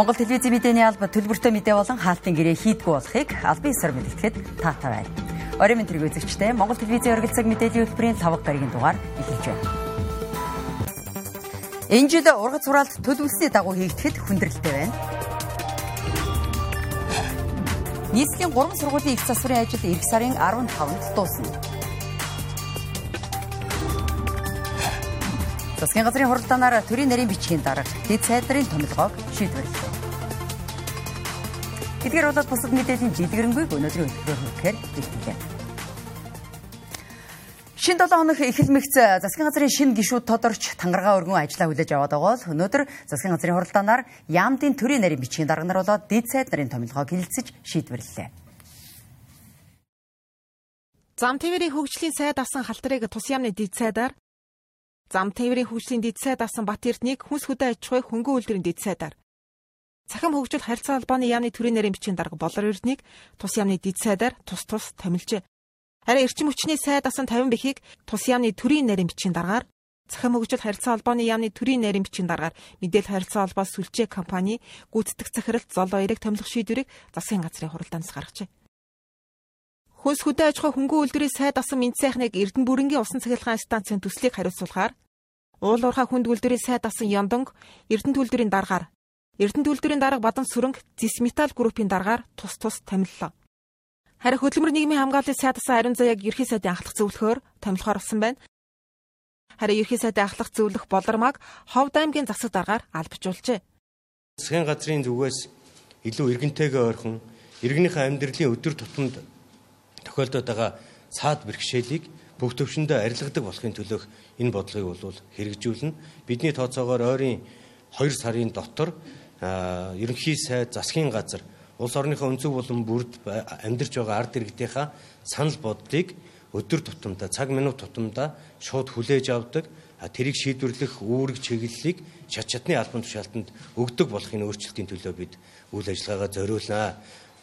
Монгол телевизийн мэдээний алба төлбөртэй мэдээ болон хаалтын гэрээ хийдгүү болохыг албан ёсоор мэдээлэхэд таатай байна. Орой минь тэрэг үзэгчтэй Монгол телевизийн оргилцаг мэдээллийн хөтөлбөрийн 5 гарагийн дугаар эхэлж байна. Энэ жил ургац хураалт төлөвлөсний дагуу хийгдэхэд хүндрэлтэй байна. Нийслэлийн 3 сургуулийн их засварын ажил эх сарын 15-нд дуусна. Засгийн газрын хуралдаанаар төрийн нарийн бичгийн дарга дэд сайдрын томилгоог шийдвэрлэв. Эдгээр болоод бусад мэдээллийн жилгэрэнгүй өнөөдрийн хөтөлбөр хүргэхээр бэлтгэлээ. Шин 7 хоног эхэлмэгц засгийн газрын шинэ гишүүд тодорч тангараа өргөн ажиллаа хүлээж аваад байгаа бол өнөөдөр засгийн газрын хуралдаанаар яамдын төрийн нарийн бичгийн дарга нар болоод дэд сайд нарын томилгоог хилцэж шийдвэрлэлээ. Зам тээврийн хөгжлийн сайд авсан халтрыг тус яамны дэд сайдаар Зам тээврийн хөгжлийн дэд сайд авсан Бат Эрднийг хүнс хөдөө аж ахуй хөнгөн үйлдвэрийн дэд сайдаар Цахим хөгжил харилцаа холбооны яамны төрийн нарийн бичгийн дарга Болор Эрднийг тус яамны дэд сайдаар тус тус томилжээ. Харин эрчим хүчний сайд авсан 50 бэхийг тус яамны төрийн нарийн бичгийн даргаар Цахим хөгжил харилцаа холбооны яамны төрийн нарийн бичгийн даргаар мэдээлэл харилцаа холбоо сүлжээ компани гүйцэтгэх захиралт зол баярыг томилох шийдвэрийг засгийн газрын хуралдаанаас гаргажээ. Хөнс хөдөө аж ахуй хөнгөн үйлдвэрийн сайд асан мэд сайхныг Эрдэнэ бүрэнгийн усан цахилгаан станцын төслийг хариуцуулахаар уул уурхай хүнд үйлдвэрийн сайд асан Яндонг Эрдэнэ төлөвлөрийн дараагаар Эрдэнэ төлөвлөрийн дарга Бадан сүрэнг Зис металл группийн дараагаар тус тус томиллоо. Харин хөдөлмөр нийгмийн хамгааллын сайд асан ариун заяаг ерхий сайдын ахлах зөвлөхөөр томилохоор болсон байна. Харин ерхий сайдын ахлах зөвлөх болормаг Ховд аймгийн засаг дараагаар албажуулжээ. Засгийн газрын зүгээс илүү иргэнтэйгээ ойрхон иргэнийхээ амьдралын өдөр тутамд тохиолдоод байгаа цаад бэрхшээлийг бүх төвшөндөө арилгадаг болохын төлөх энэ бодлогыг бол хэрэгжүүлнэ. Бидний тооцоогоор ойрын 2 сарын дотор ерөнхий сайд засгийн газар улс орныхоо өнцөг болон бүрд амьдарч байгаа ард иргэдийнхаа санал бодлыг өдөр тутамдаа цаг минут тутамдаа шууд хүлээж авдаг тэрийг шийдвэрлэх үүрэг чиглэлийг шат шатны албан тушаалтанд өгдөг болохын өөрчлөлтийн төлөө бид үйл ажиллагаагаа зориулнаа.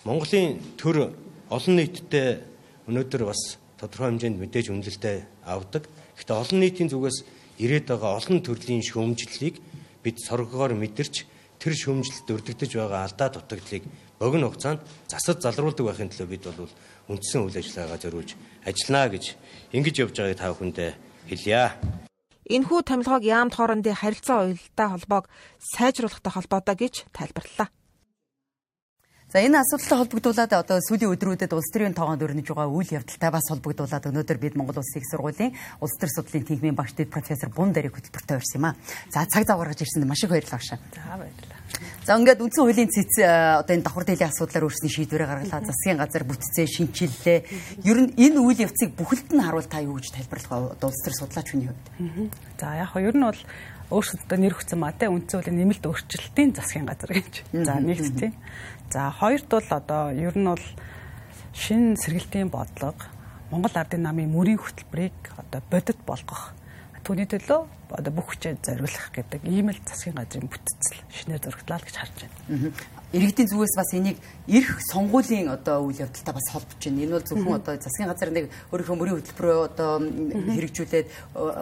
Монголын төр олон нийтэд өнөөдөр бас тодорхой хэмжээнд мэдээж үнэлэлтэд авдаг. Гэхдээ олон нийтийн зүгээс ирээд байгаа олон төрлийн шүүмжлэлийг бид соргогоор мэдэрч тэр шүүмжлэлд өрдөгдөж байгаа алдаа дутагдлыг богино хугацаанд засаж залруулдаг байхын төлөө бид бол үндсэн үйл ажиллагаагаа зориулж ажиллана гэж ингэж явж байгааг та бүхэндээ хэлье. Энэхүү томилгоог яамд хоорондын харилцаа уялдаа холбоог сайжруулахтай холбоотой гэж тайлбарллаа. За энэ асуудалтай холбогдуулаад одоо сүүлийн өдрүүдэд улс төрийн тоогоонд өрнөж байгаа үйл явдалтай бас холбогдуулаад өнөөдөр бид Монгол Улсын их сургуулийн улс төр судлалын тэнхимийн багш дэд профессор Бун дээрийг хөтөлбөртөй орсон юм а. За цаг зав гаргаж ирсэнд маш их баярлалаа багшаа. За баярлалаа. За ингээд үндсэн хуулийн цэц одоо энэ давхар дээлийн асуудлаар өөрсний шийдвэрээ гаргалаа. Засгийн газар бүтцээ шинчиллээ. Ер нь энэ үйл явцыг бүхэлд нь харуул та юу гэж тайлбарлах вэ? Улс төр судлаач хүний хувьд. За яг ер нь бол өөрсдөө нэр өгсөн маа те үндсэн хуулийн нэмэлт өөрчлөлтийн засгийн газар гэж. За нэгт тийм. За хоёрт бол одоо ер нь бол шин сэргэлтийн бодлого. Монгол Ардын намын мөрийн хөтөлбөрийг одоо бодит болгох. Түүний төлөө одоо бүх хүчээ зориулах гэдэг ийм л засгийн газрын бүтцэл шинээр зөргөлтлаа гэж харж байна иргэдийн зүгээс бас энийг эрх сонгуулийн одоо үйл явдалтай бас холбож байна. Энэ бол зөвхөн одоо засгийн газар нэг өөрийнхөө мөрийн хөтөлбөрөө одоо хэрэгжүүлээд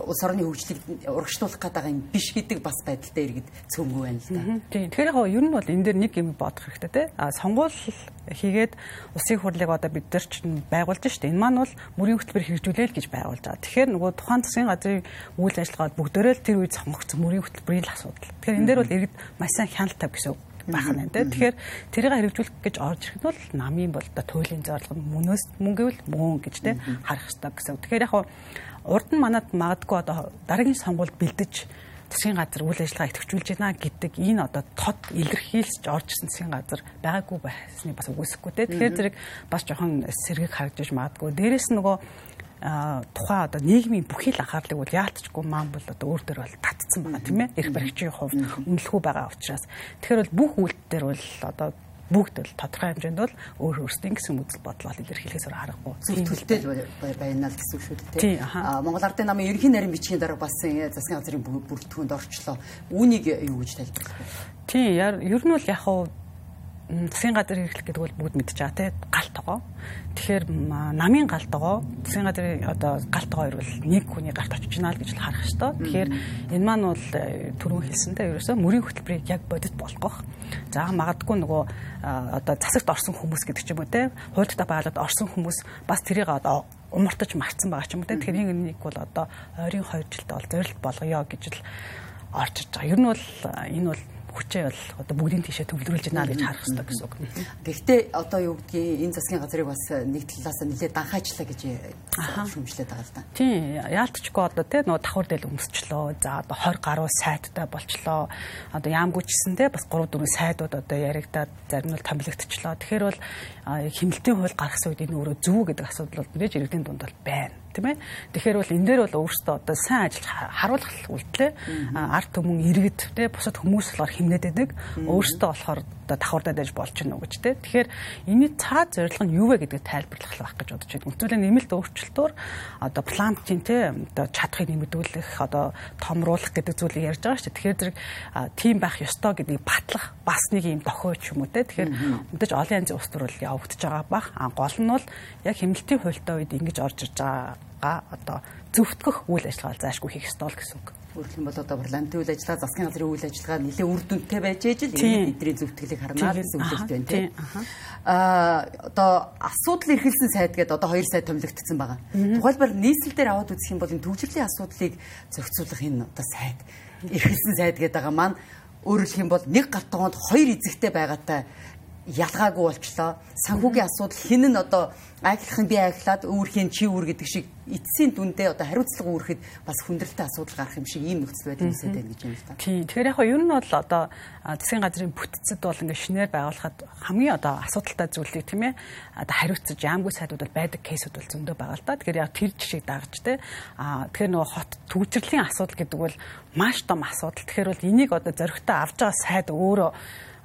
улс орны хөгжлийг урагшлуулах гэдэг юм биш гэдэг бас байдалтай иргэд цөмгүй байна л да. Тийм. Тэгэхээр яг ер нь бол энэ дээр нэг юм бодох хэрэгтэй те. А сонгуул хийгээд улсын хурлыг одоо бид нар ч байгуулж штэ. Энэ маань бол мөрийн хөтөлбөр хэрэгжүүлээл гэж байгуулж байгаа. Тэгэхээр нөгөө тухайн засгийн газрын үйл ажиллагаа бүгдээрээ л тэр үед сонгогдсон мөрийн хөтөлбөрийн л асуудал. Тэгэхээр энэ дээр бол иргэд маш сайн хяналт тавь гэсэн үг байх нь тэ. Тэгэхээр тэрийг хэрэгжүүлэх гэж орж ирэх нь бол намын бол одоо туйлын зорилго мөнөөс мөн гэвэл мөн гэж тэ харах хэрэгтэй гэсэн. Тэгэхээр яг урд нь манад магадгүй одоо дараагийн сонгуульд бэлдэж засгийн газар үйл ажиллагаа идэвхжүүлж байна гэдэг энэ одоо тод илэрхийлж орж ирсэн засгийн газар байгаагүй байсныг бас үгүйсэхгүй те. Тэгэхээр зэрэг бас жоохон сэргийг харагдаж магадгүй. Дээрээс нөгөө тухайн одоо нийгмийн бүхий л анхаарлыг бол яалтчгүй маань бол одоо өөр төр бол татцсан байгаа тийм ээ эрх баригчийн хувьд үнэлэхүү байгаа учраас тэгэхээр бол бүх үйлдэл бол одоо бүгд л тодорхой хэмжээнд бол өөр өөрсдийн гэсэн үзэл бодол бол илэрхийлэхээс өөр харахгүй. Зөвхөлтэй байна л гэсэн үг шүү дээ. Монгол Ардын намын ерөнхий нарийн бичгийн дараа бас засгийн газрын бүрэлдэхүүнд орчлоо. Үүнийг юу гэж тайлбарлах вэ? Тийм ер нь бол яг хуу засгийн газар хэрэглэх гэдэг бол бүгд байгаа тийм гал тогоо. Тэгэхээр намын гал тогоо засгийн газрын одоо гал тогоо ирвэл нэг хүний гарт очиж байна л гэж харах ёстой. Тэгэхээр энэ маань бол э, түрүүн хэлсэнтэй ерөөсөө мөрийн хөтөлбөрийг яг бодит болгох. За магадгүй нөгөө одоо засагт орсон хүмүүс гэдэг ч юм уу те хуультай байгууллагад орсон хүмүүс бас тэрийг одоо умартаж марцсан байгаа ч юм уу те тэгэхээр энэ нэг бол одоо ойрын 2 жилдээ бол зорилт болгоё гэж л орж иж байгаа. Ер нь бол энэ бол хүчээ бол одоо бүгдийн тийшээ төвлөрүүлж байна гэж харах хэрэгтэй гэсэн үг. Гэхдээ одоо юу гэдгийг энэ засгийн газрыг бас нэг талаас нь нэлээд данхаачлаа гэж шүмжлээд байгаа л да. Тийм яалтчгүй одоо тий нөгөө давхар дээл өмсчлөө. За одоо 20 гаруй сайттай болчлоо. Одоо яамгүйчсэн тий бас 3 4 сайдууд одоо яригадаад зарим нь томилогдчихлоо. Тэгэхээр бол хэмнэлтийн хууль гаргасан үед энэ өөрөө зөв гэдэг асуудал бол мэдээж иргэдийн дунд бол байна тийм ээ. Тэгэхээр бол энэ дээр бол өөрөөсөө одоо сайн ажил харуулах үйлдэлээ арт түмэн иргэд тийм бусад хүмүүс болохоор химнээд байдаг. Өөрөөсөө болохоор одоо давхардаад байж болж гэнэ гэж тийм. Тэгэхээр энэний цаад зорилго нь юу вэ гэдгийг тайлбарлах байх гэж бодож байна. Үндсэндээ нэмэлт өөрчлөлтөөр одоо плантын тийм одоо чадхыг нэмэгдүүлэх одоо томруулах гэдэг зүйлийг ярьж байгаа шүү дээ. Тэгэхээр зэрэг тийм байх ёстой гэдгийг батлах бас нэг юм дохио ч юм уу те. Тэгэхээр мэдээж олон янзын ус төрөл явагдаж байгаа бах. А гол нь бол яг хэмнэлтийн хуультай үед ингэж орж ирж байгаа одоо зөвтгөх үйл ажиллагаа заашгүй хийх ёстой л гэсэн үг. Өөрөлдөх юм бол одоо парламентын үйл ажиллагаа, засгийн газрын үйл ажиллагаа нэлээд үр дүнтэй байж ижил эдний зөвтгөлийг харнаа гэсэн үгтэй байна тийм. Аа одоо асуудал эрхэлсэн сайд гэдэг одоо хоёр сайд томилогдсон байгаа. Тухайлбал нийслэл дээр аваад үзэх юм бол энэ төвчрлийн асуудлыг зохицуулах энэ одоо сайд эрхэлсэн сайд гэдэг байгаа маань өөрөлдөх юм бол нэг гартгоонд хоёр эзэгтэй байгаатай ялгаагүй болчлоо. Санхүүгийн асуудал хин нь одоо айглахын би айглаад үүрхийн чи үүр гэдэг шиг эцсийн дүндээ одоо хариуцлага үүрэхэд бас хүндрэлтэй асуудал гарах юм шиг ийм нөхцөл байдал үүсэж байна гэж юм л та. Тийм. Тэгэхээр яг нь бол одоо засгийн газрын бүтцэд бол ингээ шинээр байгуулахад хамгийн одоо асуудалтай зүйлийг тийм ээ одоо хариуцж яамгүй сайдууд бол байдаг кейсүүд бол зөндөө байгаа л да. Тэгэхээр яг тэр жишийг дагаж те. Аа тэгэхээр нөгөө хот төвчрлийн асуудал гэдэг бол маш том асуудал. Тэгэхээр бол энийг одоо зөрөгтэй авч байгаа сайд өөрөө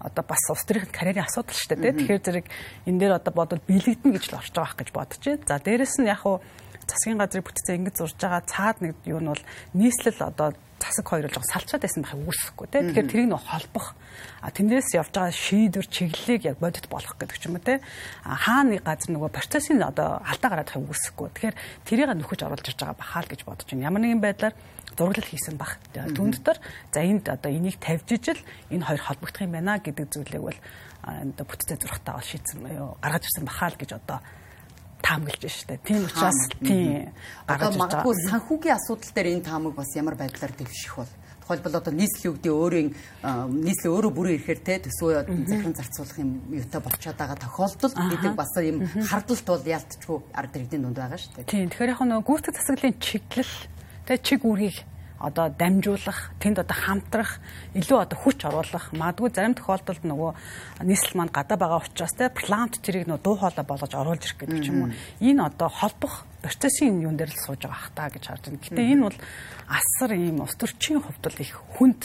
одоо бас улс төрийн карьерийн асуудал шүү дээ. Тэгэхээр зэрэг энэ дээр одоо бодвол бэлэгдэн гэж л орж байгаа гэж бодож байна. За дээрэс нь яг хуу засгийн газрын бүтцээ ингэж зурж байгаа цаад нэг юу нь бол нийслэл одоо засаг хоёр л жоо салчаад байсан байхыг үүсэхгүй тий. Тэгэхээр тэрийг нөө холбох тэндээс явж байгаа шийдвэр чиглэлийг яг бодит болгох гэдэг ч юм уу тий. Хаана нэг газар нөгөө процессын одоо алдаа гараад байхыг үүсэхгүй. Тэгэхээр тэрийг нөхөж оруулж ирж байгаа бахаа л гэж бодож байна. Ямар нэгэн байдлаар зураглал хийсэн баг. Түүн дотор за энд одоо энийг тавьж ижил энэ хоёр холбогдох юм байна гэдэг зүйлийг бол одоо бүтцээ зурхтаа бол шийдсэн юу гаргаж ирсэн бахаа л гэж одоо таамаглаж штэ. Тийм учраас тийм гаргаж ирж байгаа. Магадгүй санхүүгийн асуудал дээр энэ таамаг бас ямар байдлаар дэвших бол тухайлбал одоо нийслэлийн үгдийн өөрийн нийслэл өөрөө бүрэн ирэхээр те төсөө захиран зарцуулах юм юутай болчиход байгаа тохиолдол гэдэг бас юм хардлагт бол ялтчгүй ард иргэдийн дунд байгаа шүү дээ. Тийм. Тэгэхээр яг нөгөө гүйцэтгэх засаглалын чиглэл тэгээ чиг үүргийг одоо дамжуулах, тэнд одоо хамтрах, илүү одоо хүч оруулах, магадгүй зарим тохиолдолд нөгөө нийслэл маань гадаа байгаа учраас те плант тэрийг нөгөө дуу хоолой болгож оруулж ирэх гэдэг ч юм уу. Энэ одоо холбох процессын юм дээр л сууж байгаа хта гэж харж байна. Гэтэ энэ бол асар ийм ус төрчийн хувьд бол их хүнд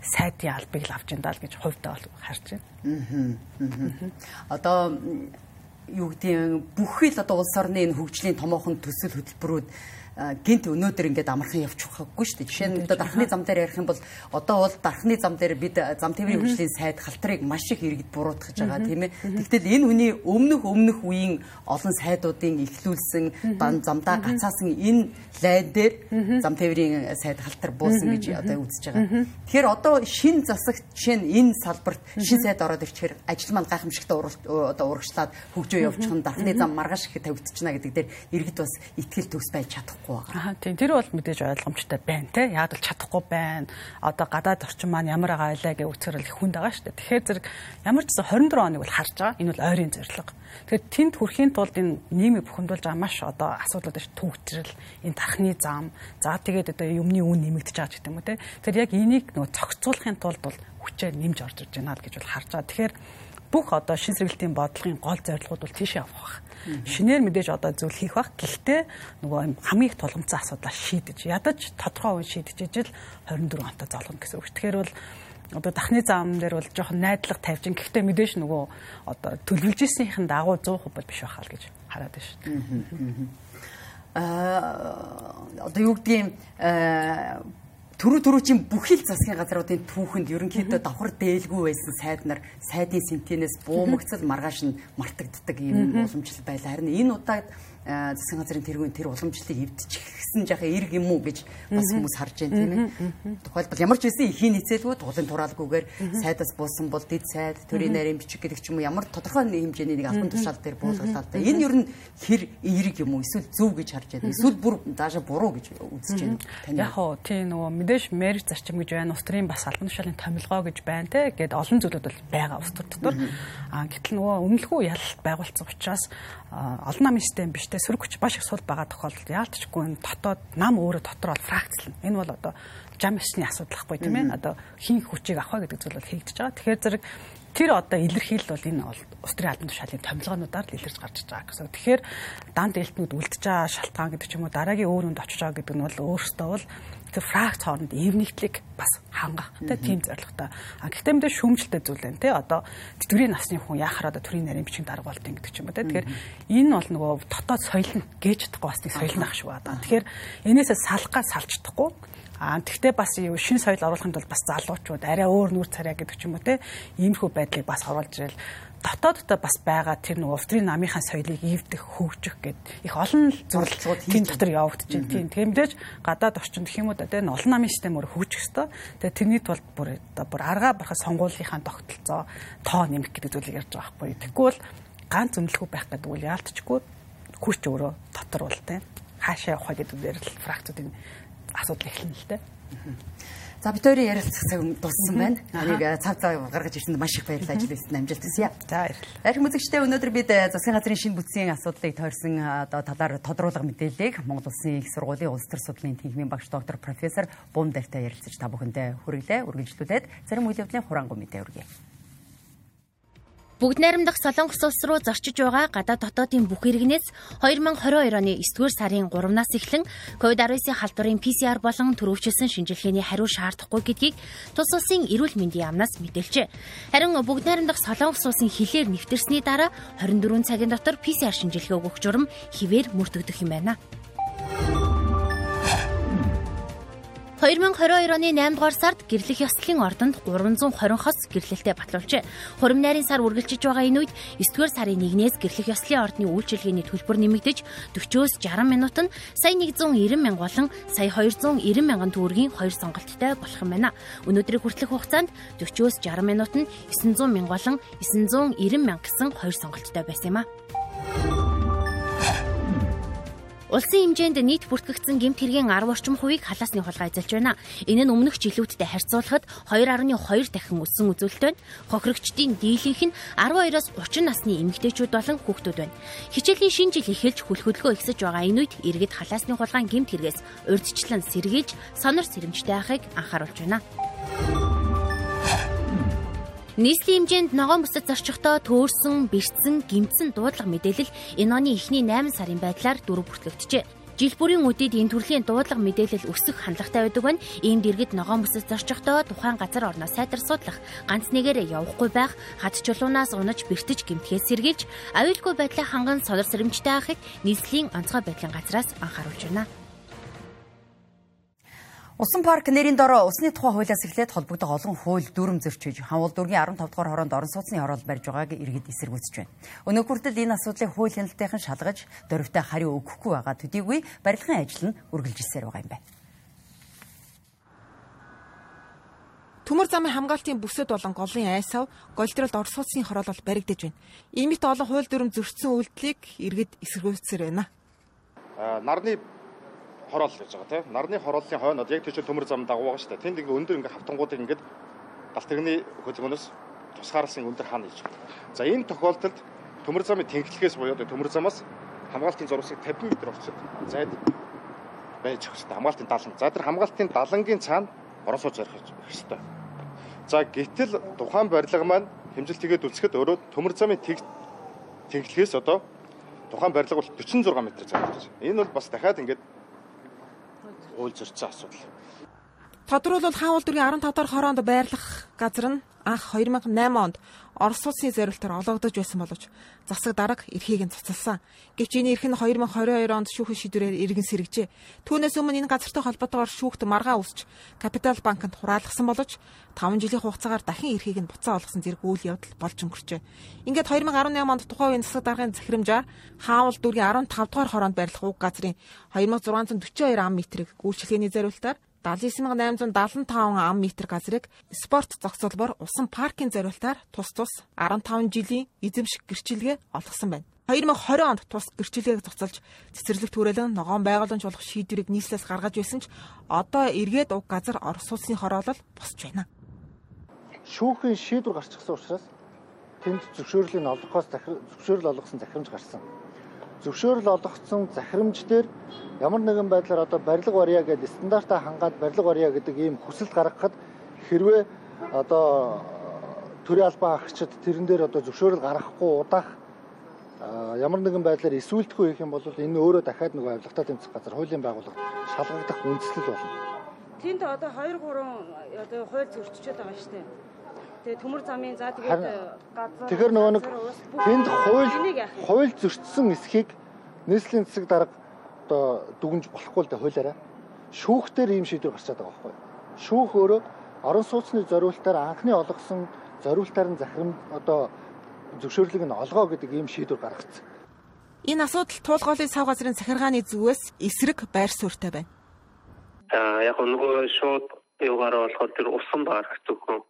сайдын албыг л авч энэ даа гэж хувьдаа бол харж байна. Одоо юу гэдэг бүх л одоо улс орны энэ хөгжлийн томоохон төсөл хөтөлбөрүүд гинт өнөөдөр ингээд амархан явж ухаггүй шүү дээ. Жишээ нь одоо дархны зам дээр ярих юм бол одоо бол дархны зам дээр бид зам тээврийн хөгжлийн сайд халтрыг маш их иргэд буруутгаж байгаа тийм ээ. Тэгтэл энэ хүний өмнөх өмнөх үеийн олон сайдуудын ихлүүлсэн замдаа гацаасан энэ лайн дээр зам тээврийн сайд халтар буусан гэж одоо үзэж байгаа. Тэгэхээр одоо шин засагт жишээ нь энэ салбарт шин сайд ороод ирчихээр ажил маань гайхамшигтай одоо урагшлаад хөгжөө явуучих нь дархны зам маргааш их тавигдчихна гэдэг дээр иргэд бас итгэл төгс байж чадахгүй чадахгүй байгаа. Аа тийм тэр бол мэдээж ойлгомжтой байна те. Яг л чадахгүй байна. Одоо гадаад орчин маань ямар байгаа байлаа гэж үцгэр л их хүнд байгаа шүү дээ. Тэгэхээр зэрэг ямар ч гэсэн 24 оныг бол харж байгаа. Энэ бол ойрын зорилго. Тэгэхээр тэнд хүрэхийн тулд энэ нийгмийг бухимдуулж байгаа маш одоо асуудлууд ш төгжрэл, энэ тархны зам, за тэгээд одоо юмны үн нэмэгдэж байгаа гэдэг юм уу те. Тэгэхээр яг энийг нөгөө цогцуулахын тулд бол хүчээр нэмж орж ирж байна л гэж бол харж байгаа. Тэгэхээр бүх одоо шин сэргэлтийн бодлогын гол зорилгууд бол тийшээ авах шинээр мэдээж одоо зүйл хийх бах. Гэхдээ нөгөө хамгийн их тулгымцсан асуудлаа шийдэж ядаж тодорхой үе шийдэж ижил 24 онтой золгоно гэсэн үг. Тэгэхээр бол одоо дахны зам дээр бол жоохон найдлага тавьж ин гэхдээ мэдээж нөгөө одоо төлөвлөж ирсэнийхэн дагуу 100% бол биш байхаа л гэж хараад байна шүү дээ. Аа одоо юу гэдгийг төрөө төрөөчийн бүхий л засгийн газруудын түүхэнд ерөнхийдөө давхар дээлгүй байсан сайд нар сайдын сентенээс буумагцал маргааш нь мартагддаг юм уламжлал байла. Харин энэ удаад засгийн газрын тэргүүн тэр уламжлалыг эвдчихсэн жахаа эрг юм уу гэж бас хүмүүс харж байна тийм ээ. Тухайлбал ямар ч байсан ихийн нийцээлгүй тулын тураалгүйгээр сайдаас буусан бол дэд сайд төрийн нарийн бичиг гэдэг ч юм уу ямар тодорхой хэмжээний нэг албан тушаал дээр буулгалаа та. Энэ ер нь хэр эрг юм уу эсвэл зөв гэж харж байна. Эсвэл бүр даашаа буруу гэж үзэж байна. Яг хоо тийм нөгөө мэдээж мэр зарчим гэж байна. Устрын бас албан тушаалын томилгоо гэж байна те. Гэт олон зүйлүүд бол байгаа ус төр дотор. Аа гэтэл нөгөө өмнөлгүй ялалт байгуулсан учраас олон намын систем биш те сөрөг хүч маш их сул байгаа тохиолдолд яалтчгүй энэ дотоод нам өөрөө дотор бол фракцлна. Энэ бол одоо жам ясны асуудал ахгүй тийм ээ. Одоо хин хүчийг авах гэдэг зүйл бол хийгдэж байгаа. Тэгэхээр зэрэг тэр одоо илэрхийлэл бол энэ бол устрын албан тушаалын томилгоонуудаар л илэрч гарч байгаа гэсэн. Тэгэхээр данд элтнүүд үлдэж байгаа шалтгаан гэдэг ч юм уу дараагийн өөр үнд очиж байгаа гэдэг нь бол өөрөөсөө бол тэр фракц хооронд эвнэгдлийг бас хангах тийм зорилготой. А гэхдээ мэдээ шүүмжлэлтэй зүйл байна тий. Одоо төрийн насны хүн яхаар одоо төрийн нарийн бичиг дарга болт гэдэг ч юм уу тий. Тэгэхээр энэ бол нөгөө дотоод соёл нь гээж чадахгүй бас нэг соёл нах шүү одоо. Тэгэхээр энээсээ салхаа салчдахгүй Аа тэгтээ бас шин соёл оруулахын тулд бас залуучууд арай өөр нүүр царай гэдэг ч юм уу те иймэрхүү байдлыг бас оруулж ирэл дотооддоо бас байгаа тэр нэг Австрийн намынхаа соёлыг ивдэх хөгжих гэд их олон зурлагчууд тийм дотор явагдаж байна. Тийм тиймдээж гадаад орчинд гэх юм уу тэ олон намын системээр хөгжих ёстой. Тэгээ тэрний тулд бүр оо бүр аргаа барах сонгуулийнхаа тогтолцоо тоо нэмэх гэдэг зүйлийг ярьж байгаа байхгүй. Тэгвэл бол ганц зөвлөхөө байх гэдэг үл яалтчгүй хүч өөрөө дотор бол тэ хаашаа явах гэдэг дээр л фракцуудын асуудал эхэлнэ л тэ. За бид хоёрын ярилцах цаг дууссан байна. Энийг цав цав гаргаж ирсэнд маш их баярлалаа ажил хийсэн амжилт хүсье. За баярлалаа. Арх үзэгчдээ өнөөдөр бид засгийн газрын шинэ бүтцийн асуудлыг тойрсон одоо талаар тодруулга мэдээллийг Монгол Улсын их сургуулийн улс төр судлалын тэнхимийн багш доктор профессор Бумдартай ярилцаж та бүхэндээ хүргэлээ. Үргэлжлүүлээд зарим үйл явдлын хураангуй мэдээ өргөе. Бүгд найрамдах Солонгос улс руу зорчиж байгаа гадаад дотоодын бүх иргэнээс 2022 оны 9-р сарын 3-наас эхлэн COVID-19 халдварын PCR болон төрөвчлсөн шинжилгээний хариу шаардахгүй гэдгийг тус улсын эрүүл мэндийн яамнаас мэдээлжээ. Харин бүгд найрамдах Солонгос улсын хилээр нэвтэрсний дараа 24 цагийн дотор PCR шинжилгээ өгөх журам хിവэр мөрдөгдөх юм байна. 2022 оны 8 дугаар сард гэрлэх ёслолын ордонд 320 хос гэрлэлтэд батлуулжээ. Хурим найрын сар үргэлжиж байгаа энэ үед 9 дугаар сарын 1-ээс гэрлэх ёслолын ордны үйлчилгээний төлбөр нэмэгдэж 40-өөс 60 минут нь сая 190 мянга болон сая 290 мянган төгрөгийн хоёр сонголттой болох юм байна. Өнөөдрийг хүртэлх хугацаанд 40-өөс 60 минут нь 900 мянга болон 990 мянга гэсэн хоёр сонголттой байсан юм а. Улсын хэмжээнд нийт бүртгэгдсэн гэмт хэргийн 10 орчим хувийг халаасны хулгай эзэлж байна. Энэ нь өмнөх жилүүдтэй харьцуулахад 2.2 дахин өссөн үзүүлэлт байна. Хохирогчдын дийлэнх нь 12-оос 30 насны эмэгтэйчүүд болон хүүхдүүд байна. Хичээлийн шинэ жил эхэлж хүл хөдөлгөөн ихсэж байгаа энэ үед иргэд халаасны хулгайн гэмт хэрэгээс урьдчилан сэргийлж сонор сэрэмжтэй байхыг анхааруулж байна. Нийслэлийн хэмжээнд ногоон бүсэд зорчихдоо төөрсөн, бэрцсэн, гимтсэн дуудлага мэдээлэл энэ оны эхний 8 сарын байдлаар дөрөв бүртгэгджээ. Жил бүрийн үдид энэ төрлийн дуудлага мэдээлэл өсөх хандлагатай байдаг байна. Иймд иргэд ногоон бүсэд зорчихдоо тухайн газар орноо сайтар судлах, ганц нэгээрээ явахгүй байх, хад чулуунаас унаж бэртэж гимтгээс сэргийлж, аюулгүй байдлаа ханган сонор сэрэмжтэй байхыг нийслэлийн онцгой байдлын газраас анхааруулж байна. Усан парк нэрийн дор усны тухай хуулиас эхлээд холбогдох олон хууль дүрм зөрчиж, хавал дүүргийн 15 дугаар хороонд орон сууцны хороол барьж байгааг иргэд эсэргүүцэж байна. Өнөө хүртэл энэ асуудлыг хууль хяналтынхан шалгаж, дөрвтэй хариу өгөхгүй байгаа төдийгүй барилгын ажил нь үргэлжилсээр байгаа юм байна. Төмөр замын хамгаалтын бүсэд болон голын айсав голдролд орон сууцны хороолол баригдаж байна. Иймэрт олон хууль дүрм зөрчсөн үйлдэлийг иргэд эсэргүүцсээр байна. Нарны хороол гэж байгаа тийм. Нарны хорооллын хойнод яг тийч төмөр зам дагуу байгаа шүү дээ. Тэнд ингээ өндөр ингээ хавтангуудыг ингээ галт тэрэгний хөдөлгөөнөөс тусгаарласан өндөр хаана хийж байгаа. За энэ тохиолдолд төмөр замын тэнхлэхээс буюу төмөр замаас хамгаалтын зурвасыг 50 м орчод зайд байж шүү дээ. Хамгаалтын далан. За тэр хамгаалтын далангийн цаана оросоо зарих хэрэгтэй. За гэтэл тухайн барилга маань хэмжилт хийгээд үлсэхэд өөрөө төмөр замын тэнхлэхээс одоо тухайн барилга бол 46 м зайлж байна. Энэ бол бас дахиад ингээд уул зөрчсөн асуудал. Тодруулбал хаавал дөргийн 15 дахь хороонд байрлах газар нь анх 2008 онд Орос улсын зориултаар олгогдож байсан боловч засаг дарга эрхийг нь цуцалсан. Гэвч энэ эрх нь 2022 онд шүүхэн шийдвэрээр иргэн сэргэжээ. Түүнээс өмнө энэ газартай холбоотойгоор шүүхт маргаа үсч Капитал банкнд хураалгасан боловч 5 жилийн хугацаагаар дахин эрхийг нь буцаа олгосон зэрэг үйл явдал болж өнгөрчээ. Ингээд 2018 онд тухайн үеийн засаг даргын захирамжаар Хаавал дүүргийн 15 дугаар хороонд байрлах уг газрын 2642 ам метрийг үйлчлэгээний зориултаар 79875 ам метр газрыг спорт зохицуулбор усан паркын зориултаар тус тус 15 жилийн эзэмших гэрчилгээ олгосон байна. 2020 онд тус гэрчилгээг зохицуулж цэцэрлэг түрээлэн ногоон байгууламж болох шийдвэрийг нийслэлээс гаргаж байсан ч одоо эргээд уг газар Орос улсын хороолол босч байна. Шүүхийн шийдвэр гарчихсан учраас тэнд зөвшөөрлийн олгохоос зөвшөөрөл олгосон захирамж гарсан зөвшөөрөл олгогдсон захирамж дээр ямар нэгэн байдлаар одоо барилга барья гэдэг стандартаа хангаад барилга барья гэдэг ийм хүсэлт гаргахад хэрвээ одоо төрийн албан агчид тэрэн дээр одоо зөвшөөрөл гаргахгүй удаах ямар нэгэн байдлаар эсвэлтгүй хийх юм бол энэ өөрөө дахиад нэг авилгатай тэмцэх газар хуулийн байгууллага шалгагдах үндслэл болно. Тэнд одоо 2 3 одоо хууль зөрчиж байгаа шүү дээ. Тэгээ төмөр замын за тэгээд газар Тэгэхээр нөгөө нэг тэнд хууль хууль зөрчсөн эсхийг нийслэлийн засаг дарга одоо дүгнж болохгүй л да хуулиараа. Шүүхтэр ийм шийдвэр гарчаад байгаа байхгүй. Шүүх өөрөө орон сууцны зориултаар анхны олгосон зориултаар нь захирам одоо зөвшөөрлөг нь олгоо гэдэг ийм шийдвэр гаргацсан. Энэ асуудал туулгуулын сав газрын захиргааны зүгээс эсрэг байр суурьтай байна. За яг нөгөө шууд юугаар болохоор тэр усан барах зөвхөн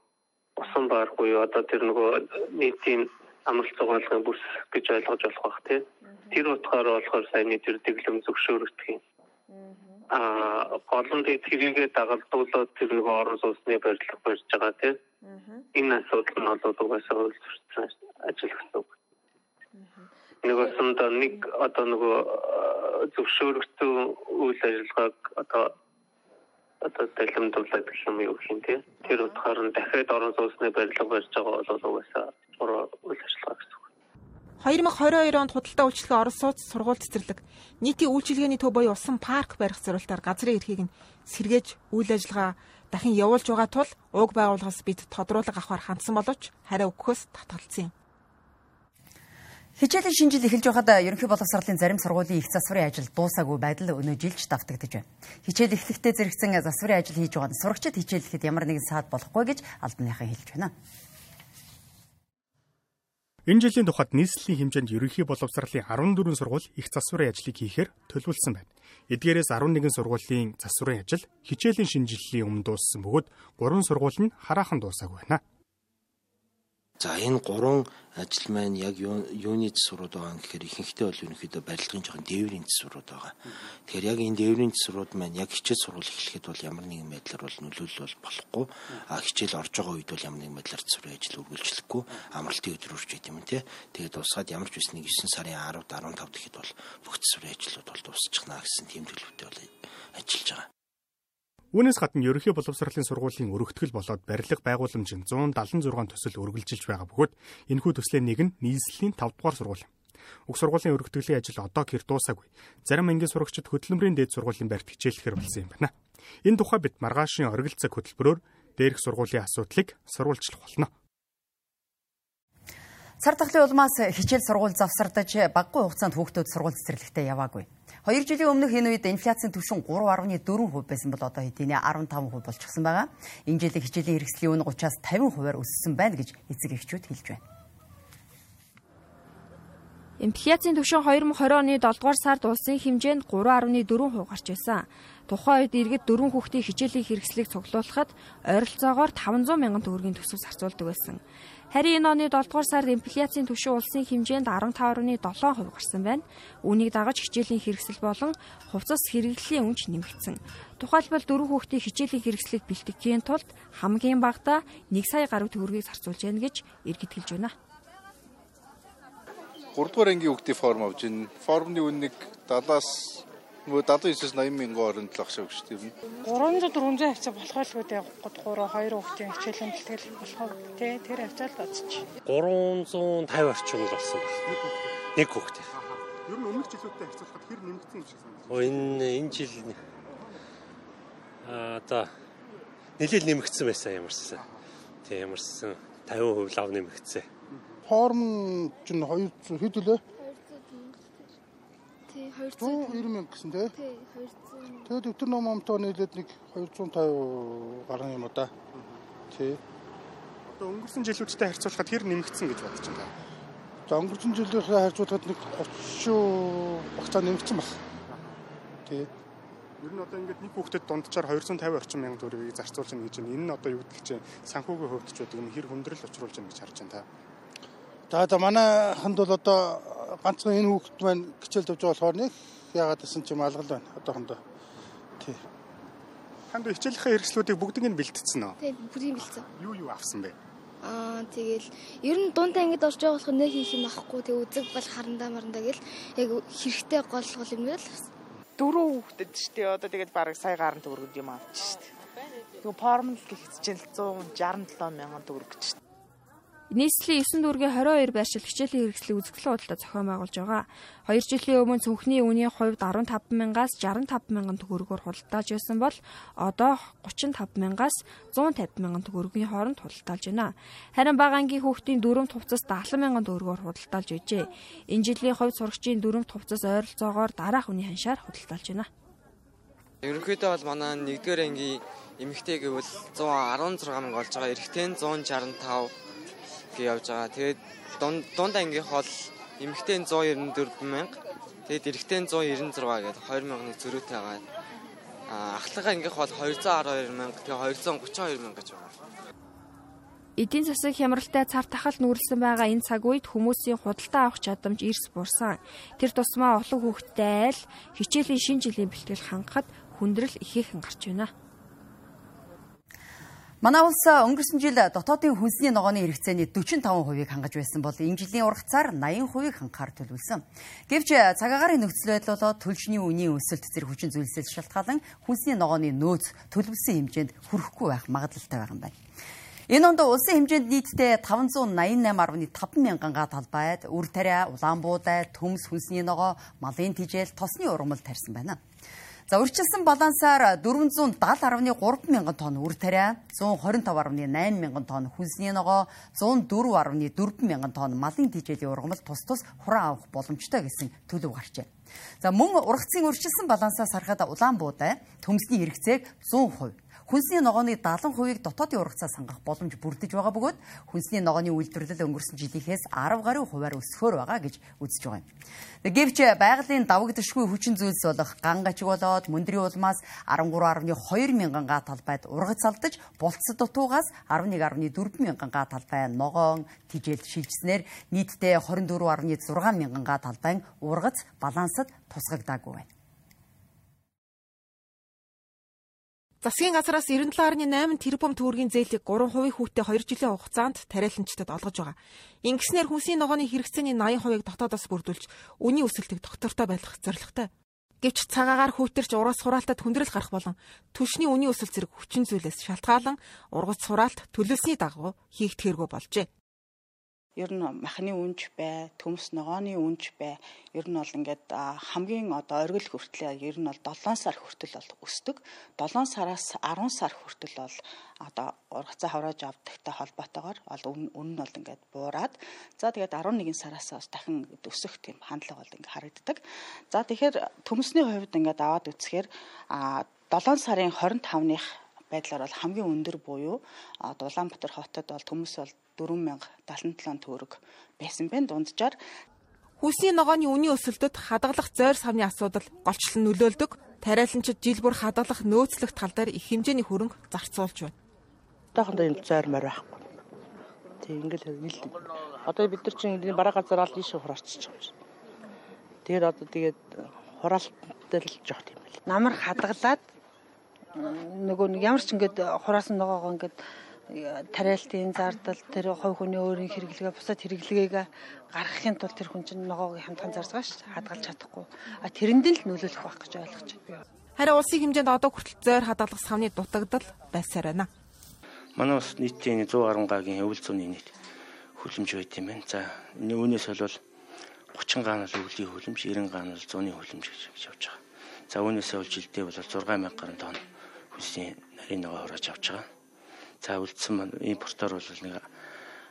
усан баар буюу одоо тэр нөгөө нийтийн амралт зохиолгын бүс гэж ойлгож болох бах тий. Тэр утгаараа болохоор саяны тэр дэглэм зөвшөөрөгдөх юм. Аа голондыг тэрийгэ дагалдуулаад тэр нөгөө орон сууцны барилга барьж байгаа тий. Энэ асуудал нь бол угаасаа үйлчлсэн ажиллагдсан. Нэг басанд нэг одоо нөгөө зөвшөөрөгдсөн үйл ажиллагааг одоо одоо далимдуулаад гэх юм юу гэх юм тий. Тэр утгаар нь дахиад орон сууцны барилга барьж байгаа бол угаасаа буруу үйл ажиллагаа гэсэн үг. 2022 онд худалдаа үйлчлэгээ Орос сууц сургууль цэцэрлэг нийтийн үйлчилгээний төв буюу усан парк барих зорилтоор газрын эрхийг нь сэргээж үйл ажиллагаа дахин явуулж байгаа тул уг байгууллагаас бид тодруулга авахар хандсан боловч хариу өгөхөөс татгалцсан юм. Хичээлийн шинэ жил эхэлж байхад ерөнхий боловсролын зарим сургуулийн их засварын ажил дуусаагүй байдал өнөө жилч давтагдж байна. Хичээл эхлэхдээ зэрэгцэн засварын ажил хийж байгаа нь сурагчид хичээлэхэд ямар нэгэн саад болохгүй гэж албаныхан хэлж байна. Энэ жилийн тухайд нийслэлийн хэмжээнд ерөнхий боловсролын 14 сургууль их засварын ажлыг хийхээр төлөвлөсөн байна. Эдгээрээс 11 сургуулийн засварын ажил хичээлийн шинэ жилийн өмнө дууссан бөгөөд 3 сургууль нь хараахан дуусаагүй байна. За энэ гурван ажил маань яг юуны засварууд байгаа гэхээр ихэнхдээ бол ерөнхийдөө барилгын жоохон дээврийн засварууд байгаа. Тэгэхээр яг энэ дээврийн засварууд маань яг хичээл сургууль эхлэхэд бол ямар нэгэн байдлаар бол нөлөөлөл бол болохгүй. А хичээл орж байгаа үед бол ямар нэгэн байдлаар засварын ажил үргэлжлэхгүй амралтын өдрөөрч байт юм те. Тэгээд усаад ямар ч үснийг 9 сарын 10-д 15 гэхэд бол бүх засварын ажлууд бол дуусчихна гэсэн тийм төлөвтэй бол ажиллаж байгаа. Үүнээс гадна ерөнхий боловсролын сургуулийн өргөтгөл болоод барилга байгууламж нь 176 төсөл үргэлжилж байгаа бөгөөд энэхүү төслийн нэг нь нийслэлийн 5 дугаар сургууль. Уг сургуулийн өргөтгөлийн ажил одоо гэр дуусаагүй. Зарим ангийн сурагчид хөтөлмөрийн дээд сургуулийн байрт хичээлэхэр болсон юм байна. Энэ тухай бид маргаашийн оргил цаг хөтөлбөрөөр дээрх сургуулийн асуудлыг сурвалжлах болно. Цар тахлын улмаас хичээл сургууль завсардаж баггүй хугацаанд хүүхдүүд сургууль цэцэрлэгтээ яваагүй. 2 жилийн өмнөх энэ үед инфляцийн түвшин 3.4% байсан бол одоо хэдийнэ 15% болчихсон байгаа. Энэ жилийн хичээлийн хэрэгслийн үн 30-аас 50%-аар өссөн байна гэж эцэг эхчүүд хэлж байна. Инфляцийн түвшин 2020 оны 7 дугаар сард улсын хэмжээнд 3.4% гарч байсан. Тухайн үед иргэд дөрвөн хүүхдийн хичээлийн хэрэгслийг цуглуулахад ойролцоогоор 500 мянган төгрөгийн төсөв зарцуулдаг байсан. Харин энэ оны 7 дугаар сард инфляцийн түвшин улсын хэмжээнд 15.7% гарсан байна. Үүнийг дагаж хичээлийн хэрэгсэл болон хувцас хэрэглэлийн үнц нэмэгдсэн. Тухайлбал дөрвөн хүүхдийн хичээлийн хэрэгслийг бэлтгэхийн тулд хамгийн багадаа 1 сая гаруй төгрөгийг зарцуулж яана гэж иргэд хэлж байна. 3 дугаар ангийн хүүхдийн форм авж ин формны үнэг 70-аас Нөгөө 79-с 80 мянган оронд л ахшаа гэж тийм. 300 400 хавцаа болох үү гот 3 2 хүүхдийн хичээлийн бэлтгэл болох тий тэр хавцаа л бодчих. 350 орчим л болсон байна. Нэг хүүхд. Ер нь өмнөх жилүүтэй харьцуулахад хэр нэмэгдсэн юм шиг санагдав. Оо энэ энэ жил аа одоо нэлээд нэмэгдсэн байсан ямарчсан. Тэг ямарсан 50% лав нэмэгцээ. Форм чинь 200 хэд үлээ? Тий 200 190 мянга гэсэн тий. Тий 200. Тэгээд өвтөр ном амтаа нийлээд нэг 250 гаруй юм да. Тий. Одоо өнгөрсөн жилүүдтэй харьцуулахад хэр нэмэгдсэн гэж бодож байна. За өнгөрсөн жилийнхээ харьцуулахад нэг 30 багцаа нэмэгдсэн баг. Тий. Ер нь одоо ингээд нэг хүүхдэд дунджаар 250 орчим мянга төгрөгийг зарцуулж байна гэж байна. Энэ нь одоо юу гэдэг чинь санхүүгийн байдаг юм хэр хүндрэл учруулж байна гэж харж байна та. За за манай ханд бол одоо ганцхан энэ хүүхэд маань хичээл тавьж байгаа болохоор нэг ягаад гэсэн чим алгал байна одоохондоо. Тий. Танд хичээлийнхээ хэрэгслүүдийг бүгдийг нь бэлтгэсэн үү? Тий бүгдийг бэлдсэн. Юу юу авсан бэ? Аа тэгэл ер нь дундаа ингэж орж байгаа болохоор нэг хийх юм ахгүй тэг үзэг бол харандаа марандаа гэл яг хэрэгтэй гол гол юм л дөрөв хүүхдэд ч тий одоо тэгээд бараг сая гарan төгрөгд юм авч штт. Тэгээ формул гэх чинь 167 мянган төгрөг гэж. Нийслэлийн 9 дүүргийн 22 байршил хичээлийн хэрэгслийг үзэсгэлэн бодлоо зохион байгуулж байгаа. 2 жилийн өмнө цүнхний үнийн хувьд 15 мянгаас 65 мянган төгрөгөөр худалдааж байсан бол одоо 35 мянгаас 150 мянган төгрөгийн хооронд худалдаалж байна. Харин бага ангийн хүүхдийн дөрөв хувцас 70 мянган төгрөгөөр худалдаалж байжээ. Энэ жилийн хувьд сурагчийн дөрөв хувцас ойролцоогоор дараах үний ханшаар худалдаалж байна. Ерөнхийдөө бол манай 1-р ангийн эмэгтэй гэвэл 116 мянга болж байгаа. Эрэгтэй нь 165 гээ явж байгаа. Тэгээд дунд ангийнх бол эмэгтэй 194 мянга, тэгээд эрэгтэй 196 гээд 2 мянганы зөрүүтэй байгаа. А ахлах ангийнх бол 212 мянга, тэгээд 232 мянга гэж байгаа. Эдийн засаг хямралтай цар тахал нүрэлсэн байгаа энэ цаг үед хүмүүсийн худалдаа авах чадамж эрс бурсан. Тэр тусмаа олон хүүхдтэй айл хичээлийн шин жилийн бэлтгэл хангахад хүндрэл ихээхэн гарч байна. Манай улс өнгөрсөн жил дотоодын хүнсний ногооны хэрэгцээний 45%-ийг хангаж байсан бол энэ жилийн ургацаар 80%-ийг хангахаар төлөвлөсөн. Гэвч цагаагаар нөхцөл байдал болоод төлжний үнийн өсөлт зэрэг хүчин зүйлсээс шалтгаалan хүнсний ногооны нөөц төлөвлөсөн хэмжээнд хүрэхгүй байх магадлалтай байгаа юм байна. Энэ онд улсын хэмжээнд нийтдээ 588.5 мянган га талбайд үр тариа, улаан буудай, төмс хүнсний ногоо, малын тижэл, тосны ургамал тарьсан байна. За урьдчилсан балансаар 470.3 мянган тонн үр тариа, 125.8 мянган тонн хүнсний ногоо, 104.4 мянган тонн малын тижээлийн ургамал тус тус хураан авах боломжтой гэсэн төлөв гарчээ. За мөн ургацын урьдчилсан балансаас харахад улаан буудай төмсний хэрэгцээг 100% Хүнсний ногооны 70%-ийг дотоодын ургацаас хангах боломж бүрдэж байгаа бөгөөд хүнсний ногооны үйлдвэрлэл өнгөрсөн жилийнхээс 10 гаруй хувиар өсөхөр байгаа гэж үзэж байгаа юм. Гэвч байгалийн давагдшгүй хүчин зүйлс болох ган гачиг болоод мөндрийн улмаас 13.2 мянган га талбайд ургац алдаж булцад дутуугаас 11.4 мянган га талбай ногоон тижэл шилжснээр нийтдээ 24.6 мянган га талбайн ургац балансад тусгагдаагүй байна. Засгийн газараас 97.8 тэрбум төгрөгийн зээлийг 3% хүүтэй 2 жилийн хугацаанд тариаланчдад олгож байгаа. Ингэснээр хүнсний ногооны хэрэгцээний 80%-ыг дотоодоос бүрдүүлж үнийн өсөлтийг доктортой байлгах зорилготой. Гэвч цагаагаар хүүтэрч ураас сураалтад хүндрэл гарах болон түвшний үнийн өсөлт зэрэг хүчин зүйлээс шалтгаалan ургац сураалт төлөвлөсний дагуу хийгдэхэргүй болжээ ер нь махны үнж бай, төмс ногооны үнж бай. Ер нь бол ингээд хамгийн одоо оргил хүртэл ер нь бол 7 сар хүртэл бол өсдөг. 7 сараас 10 сар хүртэл бол одоо ургацаа хаврааж авдагтай холбоотойгоор бол үнэ нь бол ингээд буураад за тэгээд 11 сараас бас дахин өсөх тийм хандлага бол ингээд харагддаг. За тэгэхээр төмсний хувьд ингээд аваад үзэхээр 7 сарын 25-ных байдлаар бол хамгийн өндөр буюу Улаанбаатар хотод бол төмс бол 4077 төгрөг байсан байна дунджаар Хүсний ногооны үнийн өсөлтөд хадгалах зойр савны асуудал голчлон нөлөөлдөг. Тариаланчид жил бүр хадгалах нөөцлөх тал дээр их хэмжээний хөрөнгө зарцуулж байна. Одоохондоо энэ зойр морь байхгүй. Тэг ингээл ил одоо бид нар чинь энэ бараа газар аль ийшээ хураачиж байгаа юм. Тэгээд одоо тэгээд хураалттай л жоох юм байл. Намар хадгалаад нөгөө нэг ямар ч ингээд хураасан ногоогоо ингээд тариалтын зардал тэр хувь хүний өөрийн хэрэглэгээ бусад хэрэглэгээг гаргахын тулд тэр хүн чинь ногоог хямдхан зарцгаа ш хадгалж чадахгүй. А тэрэнд нь л нөлөөлөх байх гэж ойлгож байна. Харин улсын хэмжээнд одоо хүртэл зойр хадгалах савны дутагдал байсаар байна. Манай бас нийтийн 100 гаруй гагийн өвөл зүүнний нийт хөлөмж байт юм байна. За үүнээс бол 30 гаанал өвлийн хөлөмж, 90 гаанал зууны хөлөмж гэж явж байгаа. За үүнээсээ бол жилдээ бол 6000 гаруй тонн хүнсний нарийн ногоо хурааж авч байгаа. За үлдсэн маань импортоор бол нэг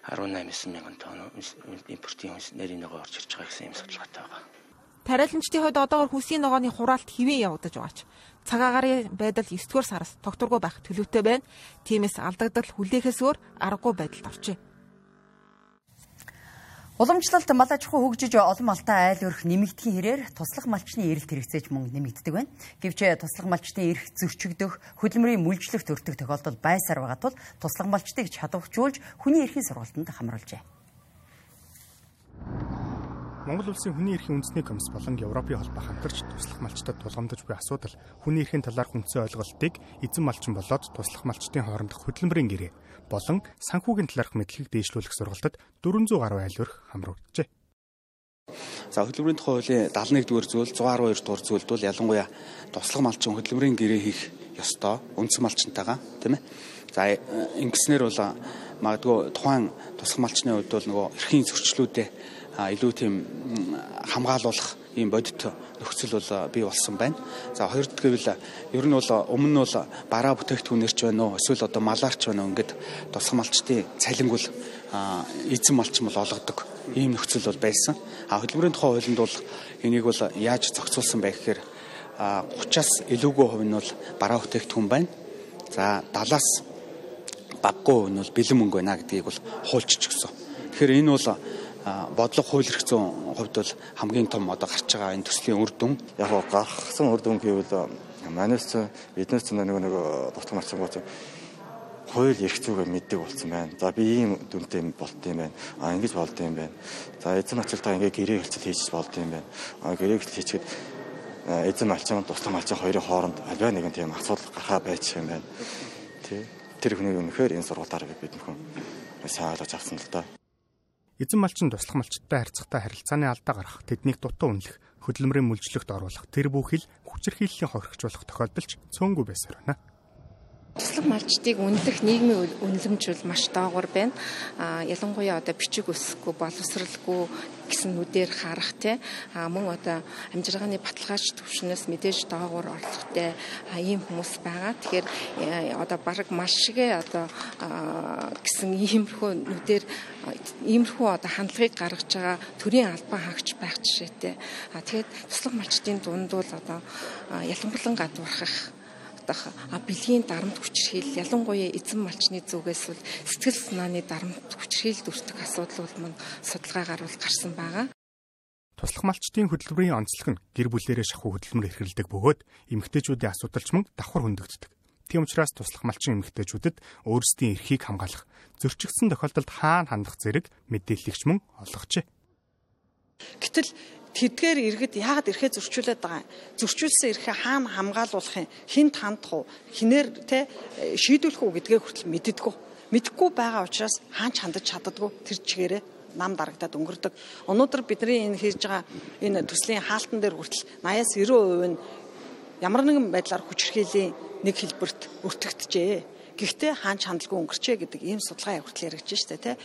18 мянган тонн импортын нарийн ногоо орж ирж байгаа гэсэн юм судалгаатай байгаа. Тариаланчдын хувьд одоогор хүсийн ногооны хураалт хэвээ явагдаж байгаач. Цаг агарын байдал 9 дугаар сараас тогтворгүй байх төлөвтэй байна. Тиймээс алдагдал хүлээхээс өөр аргагүй байдалд орчээ. Уламжлалт мал аж ахуй хөгжиж олон малтай айл өрх нэмэгдэхийн хэрээр туслах малчны эрэлт хэрэгцээж мөн нэмэгддэг байна. Гэвч туслах малчны эрх зөрчигдөх, хөдөлмөрийн мүлжлэгт өртөх тохиолдол байсаар байгаа тул туслах малчдыг чадваржуулж хүний эрхийн сургалтанд хамруулжээ. Монгол улсын хүний эрхийн үндэсний комисс болон Европын холбоо хамтарч туслах малчдад тулгамдж буй асуудал хүний эрхийн талаарх үндсэн ойлголтыг эзэн малчин болоод туслах малчдын хоорондох хөдөлмөрийн гэрээ болон санхүүгийн талаарх мэдлэгийг дээшлүүлэх сургалтад 400 гаруй айл өрх хамруулжээ. За хөдөлмөрийн тухай хуулийн 71 дугаар зүйл 112 дугаар зүйлд бол ялангуяа туслах малчин хөдөлмөрийн гэрээ хийх ёстой үндсэн малчинтайгаа тийм ээ. За ингэснээр бол магадгүй тухайн туслах малчны хувьд бол нөгөө эрхийн зөрчлүүдээ илүү тийм хамгаалуулах ийм бодит нөхцөл бол бий болсон байна. За хоёр дахь ер нь бол өмнө нь бол бараа бүтээгдэхүүнээр ч байна уу эсвэл одоо малаар ч байна уу ингээд тусгай малчтын цалингул эзэн малчин бол олгодог ийм нөхцөл бол байсан. А хөдөлмөрийн тухай хуулинд бол энийг бол яаж зохицуулсан бэ гэхээр 30-аас илүүгүй хувь нь бол бараа бүтээгдэхүүн байна. За 70-аас баггүй хувь нь бол бэлэн мөнгө байна гэдгийг бол хуульчиж өгсөн. Тэгэхээр энэ бол бодлого хууль эрх зүйн хувьд бол хамгийн том одоо гарч байгаа энэ төслийн үр дүн яг гоо гаргасан үр дүн гэвэл манайс биднээс нэг нэг дутгал марцсан гоц хууль эрх зүйгээ мэддэг болсон байна. За би ийм дүнтэй болт юм байна. А ингэж болд юм байна. За эзэн ачаалтаа ингээ гэрээ хэлцэл хийж болд юм байна. А гэрээ хэлцэл хийчихэд эзэн малчин тусдам малчин хоёрын хооронд альва нэгэн тийм асуудал гарахаа байж юм байна. Тэ тэр хүний үнэхээр энэ сургалтаар бид нөхөн сайн ойлгож авсан л да. Эзэн малчин туслах малчтай харьцахтай харилцааны алдаа гарах, тэднийг дутуу үнэлэх, хөдөлмөрийн мүлжлэгт оруулах, тэр бүхэл хүчирхийллийн хоригчулах тохиолдолч цөөнгүй байсаар байна. Туслах малчдыг үнэлэх нийгмийн үнэлэмж бол маш доогуур байна. А ялангуяа одоо бичиг өсөхгүй, боловсралгүй гэсэн нүдээр харах те а мөн одоо амжиргааны баталгаач төвшнөөс мэдээж доогуур орлоготой ийм хүмүүс байгаа. Тэгэхээр э, одоо баг маш шигэ одоо гэсэн иймэрхүү нүдээр иймэрхүү одоо хандлагыг гаргаж байгаа төрийн албан хаагч байх жишээтэй. А тэгээд туслах малчдын дунд бол одоо ялангуяа гадуурхах дах бэлгийн дарамт хүчирхийл ялангуяа эзэн малчны зүгээс бол сэтгэл санааны дарамт хүчирхийлд өртөх асуудал бол мөн судалгаагаар бол гарсан байгаа. Туслах малчдын хөдөлмөрийн онцлог нь гэр бүлээрээ шахуу хөдөлмөр эрхэлдэг бөгөөд эмэгтэйчүүдийн асуудалч мөн давхар хөндөгддөг. Тийм учраас туслах малчин эмэгтэйчүүдэд өөрсдийн эрхийг хамгаалах, зөрчигдсөн тохиолдолд хаана хандах зэрэг мэдээллэгч мөн олгожээ. Гэтэл тэдгээр иргэд яагаад эрхээ зөрчүүлээд байгаа юм? Зөрчүүлсэн эрхээ хаана хамгаалуулах юм? Хинт хандах уу? Хинээр те шийдвэрлэх үү гэдгээ хүртэл мэддэггүй. Мэдхгүй байгаа учраас хаанч хандаж чаддаггүй тэр чигээрээ нам дарагдаад өнгөрдөг. Өнөөдөр бидний энэ хийж байгаа энэ төслийн хаалтан дээр хүртэл 80-аас 90% нь ямар нэгэн байдлаар хүчирхийллийн нэг хэлбэрт өртөгдөжээ. Гэхдээ хаанч хандлаггүй өнгөрчээ гэдэг ийм судалгаа хүртэл яригдж штэ тий.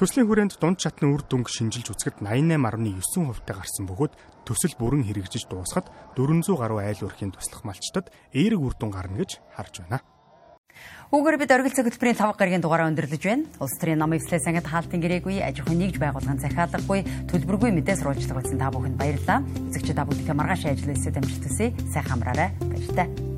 Төслийн хүрээнд дунд чатны үр дүнг шинжилж үзэхэд 88.9% таа гарсан бөгөөд төсөл бүрэн хэрэгжиж дуусахад 400 гаруй айл өрхийн туслах малчтад эерэг үр дүн гарна гэж харж байна. Үүгээр бид оргил цаг хөтөлбөрийн 5 гарагийн дугаараа өндөрлөж байна. Улс төрийн намын эвслээс ангид хаалтын гэрээгүй, аж ахуйн нэгж байгууллагын захиалаггүй, төлбөргүй мэдээ сурвалжлага болсон та бүхэнд баярлалаа. Эзэгч та бүхэндээ маргааш ажил хэсэгт амжилт хүсье. Сайхан амраарай. Баяртай.